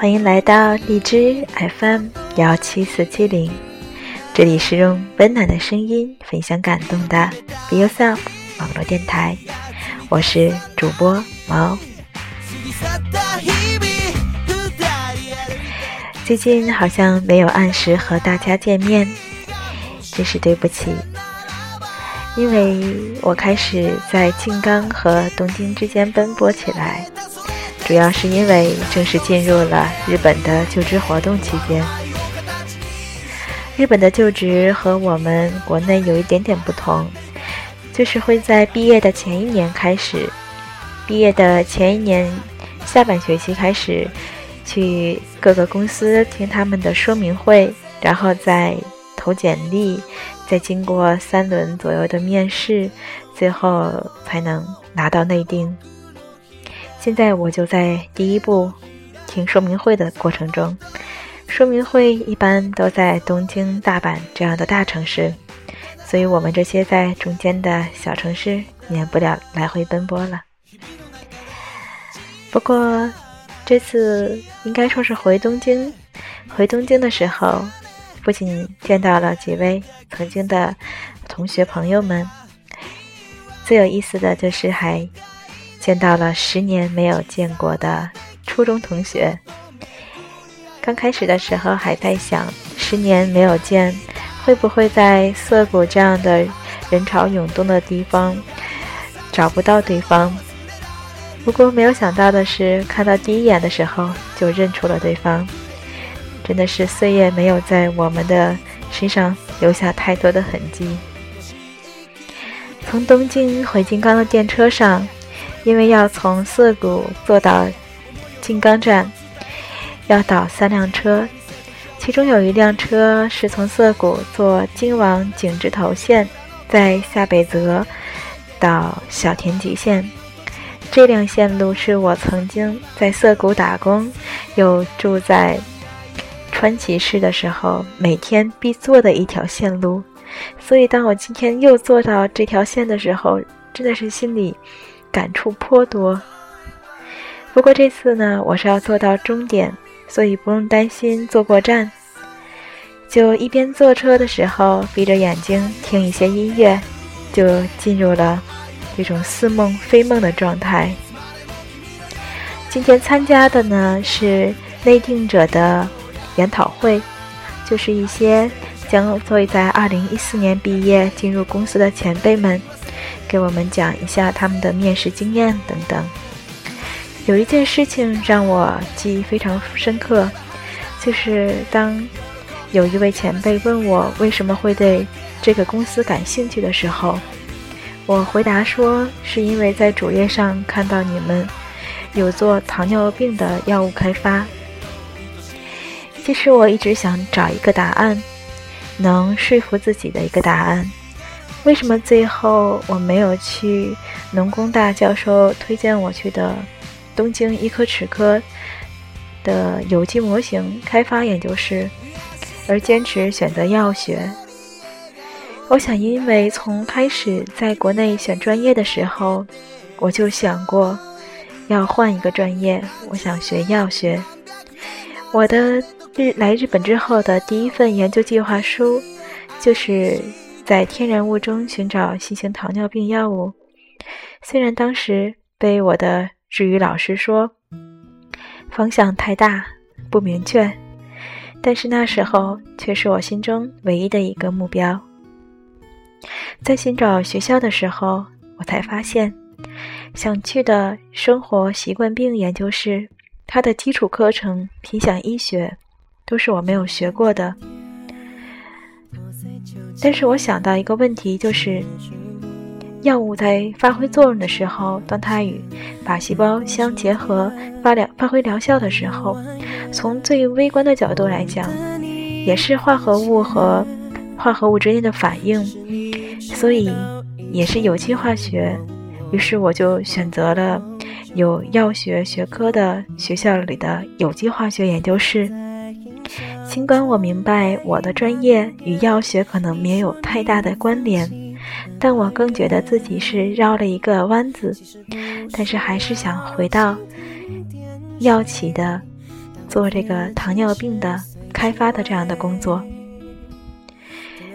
欢迎来到荔枝 FM 幺七四七零，这里是用温暖的声音分享感动的 Be Yourself 网络电台，我是主播毛。最近好像没有按时和大家见面，真是对不起，因为我开始在静冈和东京之间奔波起来。主要是因为正式进入了日本的就职活动期间。日本的就职和我们国内有一点点不同，就是会在毕业的前一年开始，毕业的前一年下半学期开始去各个公司听他们的说明会，然后再投简历，再经过三轮左右的面试，最后才能拿到内定。现在我就在第一步听说明会的过程中，说明会一般都在东京、大阪这样的大城市，所以我们这些在中间的小城市免不了来回奔波了。不过这次应该说是回东京，回东京的时候，不仅见到了几位曾经的同学朋友们，最有意思的就是还。见到了十年没有见过的初中同学。刚开始的时候还在想，十年没有见，会不会在涩谷这样的人潮涌动的地方找不到对方？不过没有想到的是，看到第一眼的时候就认出了对方。真的是岁月没有在我们的身上留下太多的痕迹。从东京回金刚的电车上。因为要从涩谷坐到金刚站，要倒三辆车，其中有一辆车是从涩谷坐京王井之头线，在下北泽到小田急线。这辆线路是我曾经在涩谷打工，又住在川崎市的时候每天必坐的一条线路。所以，当我今天又坐到这条线的时候，真的是心里。感触颇多，不过这次呢，我是要坐到终点，所以不用担心坐过站。就一边坐车的时候，闭着眼睛听一些音乐，就进入了这种似梦非梦的状态。今天参加的呢是内定者的研讨会，就是一些将会在二零一四年毕业进入公司的前辈们。给我们讲一下他们的面试经验等等。有一件事情让我记忆非常深刻，就是当有一位前辈问我为什么会对这个公司感兴趣的时候，我回答说是因为在主页上看到你们有做糖尿病的药物开发。其实我一直想找一个答案，能说服自己的一个答案。为什么最后我没有去农工大教授推荐我去的东京医科齿科的有机模型开发研究室，而坚持选择药学？我想，因为从开始在国内选专业的时候，我就想过要换一个专业，我想学药学。我的日来日本之后的第一份研究计划书就是。在天然物中寻找新型糖尿病药物，虽然当时被我的日语老师说方向太大不明确，但是那时候却是我心中唯一的一个目标。在寻找学校的时候，我才发现想去的生活习惯病研究室，它的基础课程皮想医学都是我没有学过的。但是我想到一个问题，就是药物在发挥作用的时候，当它与靶细胞相结合发疗发挥疗效的时候，从最微观的角度来讲，也是化合物和化合物之间的反应，所以也是有机化学。于是我就选择了有药学学科的学校里的有机化学研究室。尽管我明白我的专业与药学可能没有太大的关联，但我更觉得自己是绕了一个弯子。但是还是想回到药企的做这个糖尿病的开发的这样的工作，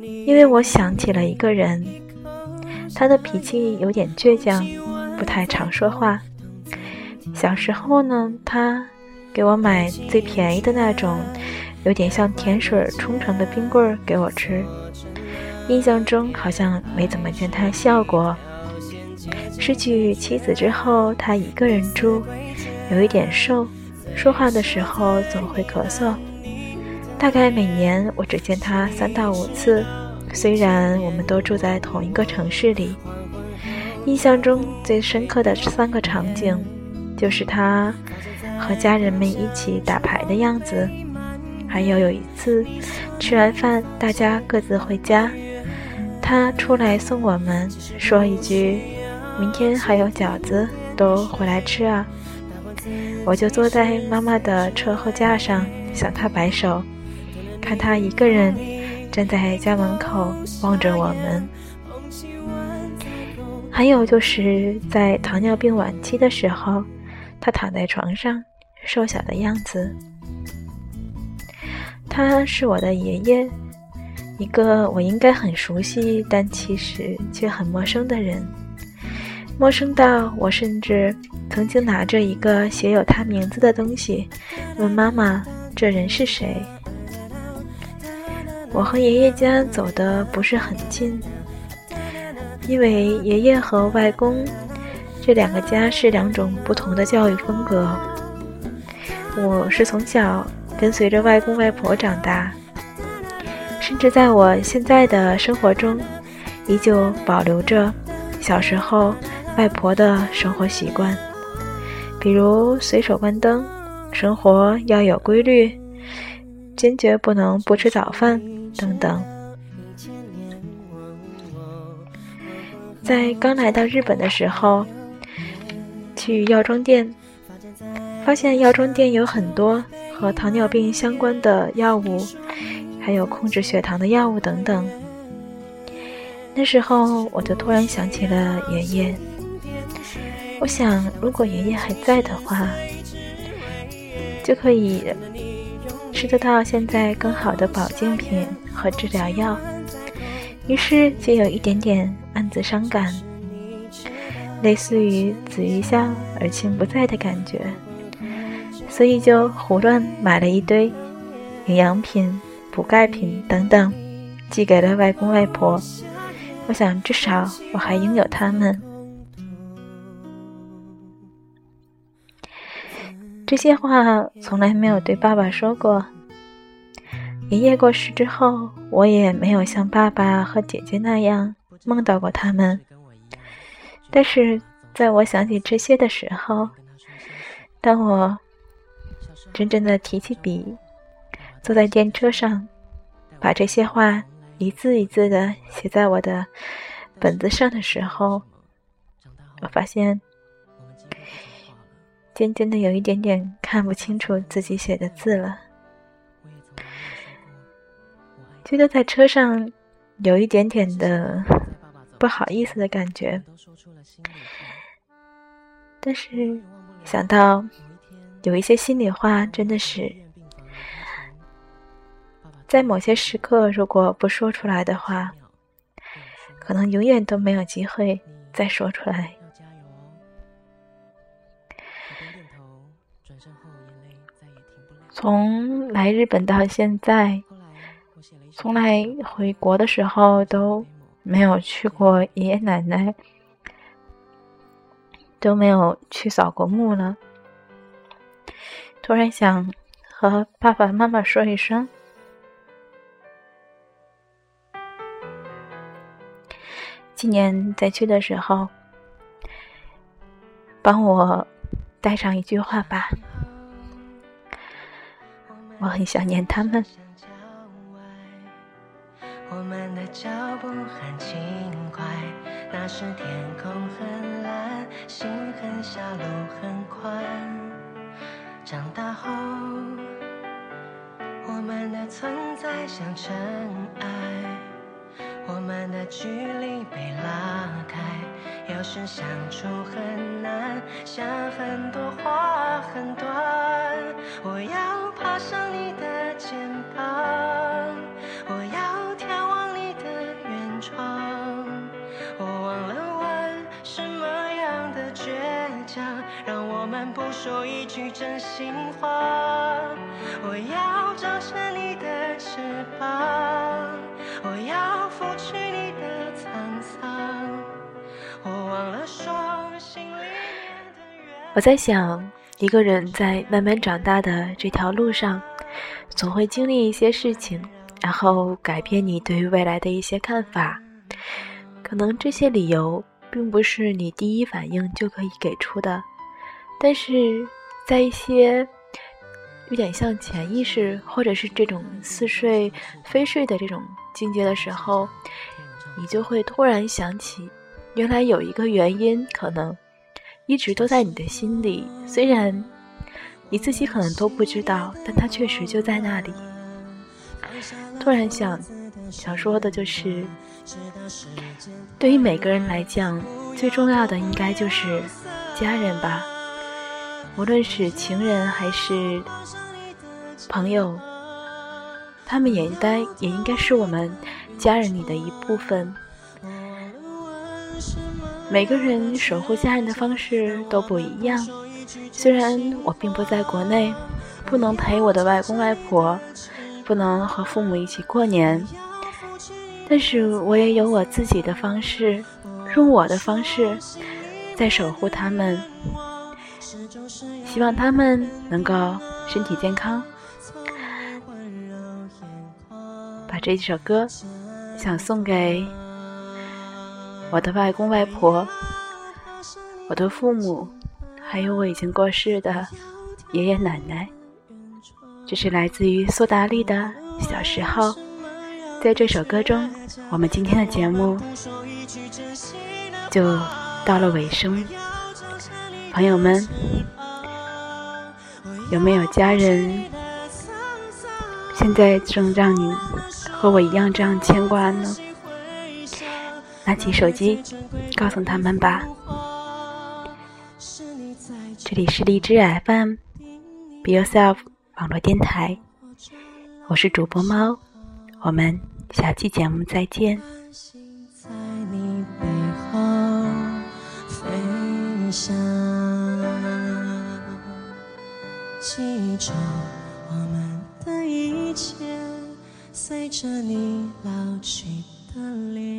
因为我想起了一个人，他的脾气有点倔强，不太常说话。小时候呢，他给我买最便宜的那种，有点像甜水冲成的冰棍儿给我吃。印象中好像没怎么见他笑过。失去妻子之后，他一个人住，有一点瘦，说话的时候总会咳嗽。大概每年我只见他三到五次，虽然我们都住在同一个城市里。印象中最深刻的三个场景，就是他和家人们一起打牌的样子，还有有一次吃完饭大家各自回家。他出来送我们，说一句：“明天还有饺子，都回来吃啊！”我就坐在妈妈的车后架上，向他摆手，看他一个人站在家门口望着我们。还有就是在糖尿病晚期的时候，他躺在床上，瘦小的样子。他是我的爷爷。一个我应该很熟悉，但其实却很陌生的人，陌生到我甚至曾经拿着一个写有他名字的东西，问妈妈：“这人是谁？”我和爷爷家走的不是很近，因为爷爷和外公这两个家是两种不同的教育风格。我是从小跟随着外公外婆长大。甚至在我现在的生活中，依旧保留着小时候外婆的生活习惯，比如随手关灯，生活要有规律，坚决不能不吃早饭等等。在刚来到日本的时候，去药妆店，发现药妆店有很多和糖尿病相关的药物。还有控制血糖的药物等等。那时候我就突然想起了爷爷。我想，如果爷爷还在的话，就可以吃得到现在更好的保健品和治疗药。于是就有一点点暗自伤感，类似于子欲孝而亲不在的感觉。所以就胡乱买了一堆营养品。补钙品等等，寄给了外公外婆。我想，至少我还拥有他们。这些话从来没有对爸爸说过。爷爷过世之后，我也没有像爸爸和姐姐那样梦到过他们。但是，在我想起这些的时候，当我真正的提起笔。坐在电车上，把这些话一字一字的写在我的本子上的时候，我发现渐渐的有一点点看不清楚自己写的字了，觉得在车上有一点点的不好意思的感觉，但是想到有一些心里话，真的是。在某些时刻，如果不说出来的话，可能永远都没有机会再说出来。从来日本到现在，从来回国的时候都没有去过爷爷奶奶，都没有去扫过墓了。突然想和爸爸妈妈说一声。今年再去的时候，帮我带上一句话吧。我很想念他们。我们的脚步很轻快，那时天空很蓝，心很小，路很宽。长大后，我们的存在像尘埃。我们的距离被拉开，有时相处很难，想很多话很短。我要爬上你的肩膀，不说一句真心话。我要长成你的翅膀，我要拂去你的沧桑。我忘了说心里面的愿。我在想，一个人在慢慢长大的这条路上，总会经历一些事情，然后改变你对于未来的一些看法。可能这些理由并不是你第一反应就可以给出的，但是在一些有点像潜意识或者是这种似睡非睡的这种境界的时候，你就会突然想起，原来有一个原因可能一直都在你的心里，虽然你自己可能都不知道，但它确实就在那里。突然想想说的就是。对于每个人来讲，最重要的应该就是家人吧。无论是情人还是朋友，他们也应该也应该是我们家人里的一部分。每个人守护家人的方式都不一样。虽然我并不在国内，不能陪我的外公外婆，不能和父母一起过年。但是我也有我自己的方式，用我的方式在守护他们，希望他们能够身体健康。把这首歌想送给我的外公外婆、我的父母，还有我已经过世的爷爷奶奶。这是来自于苏打绿的《小时候》。在这首歌中，我们今天的节目就到了尾声。朋友们，有没有家人现在正让你和我一样这样牵挂呢？拿起手机，告诉他们吧。这里是荔枝 FM，Be Yourself 网络电台，我是主播猫，我们。下期节目再见。在你背后飞翔，记忆中我们的一切，随着你老去的脸，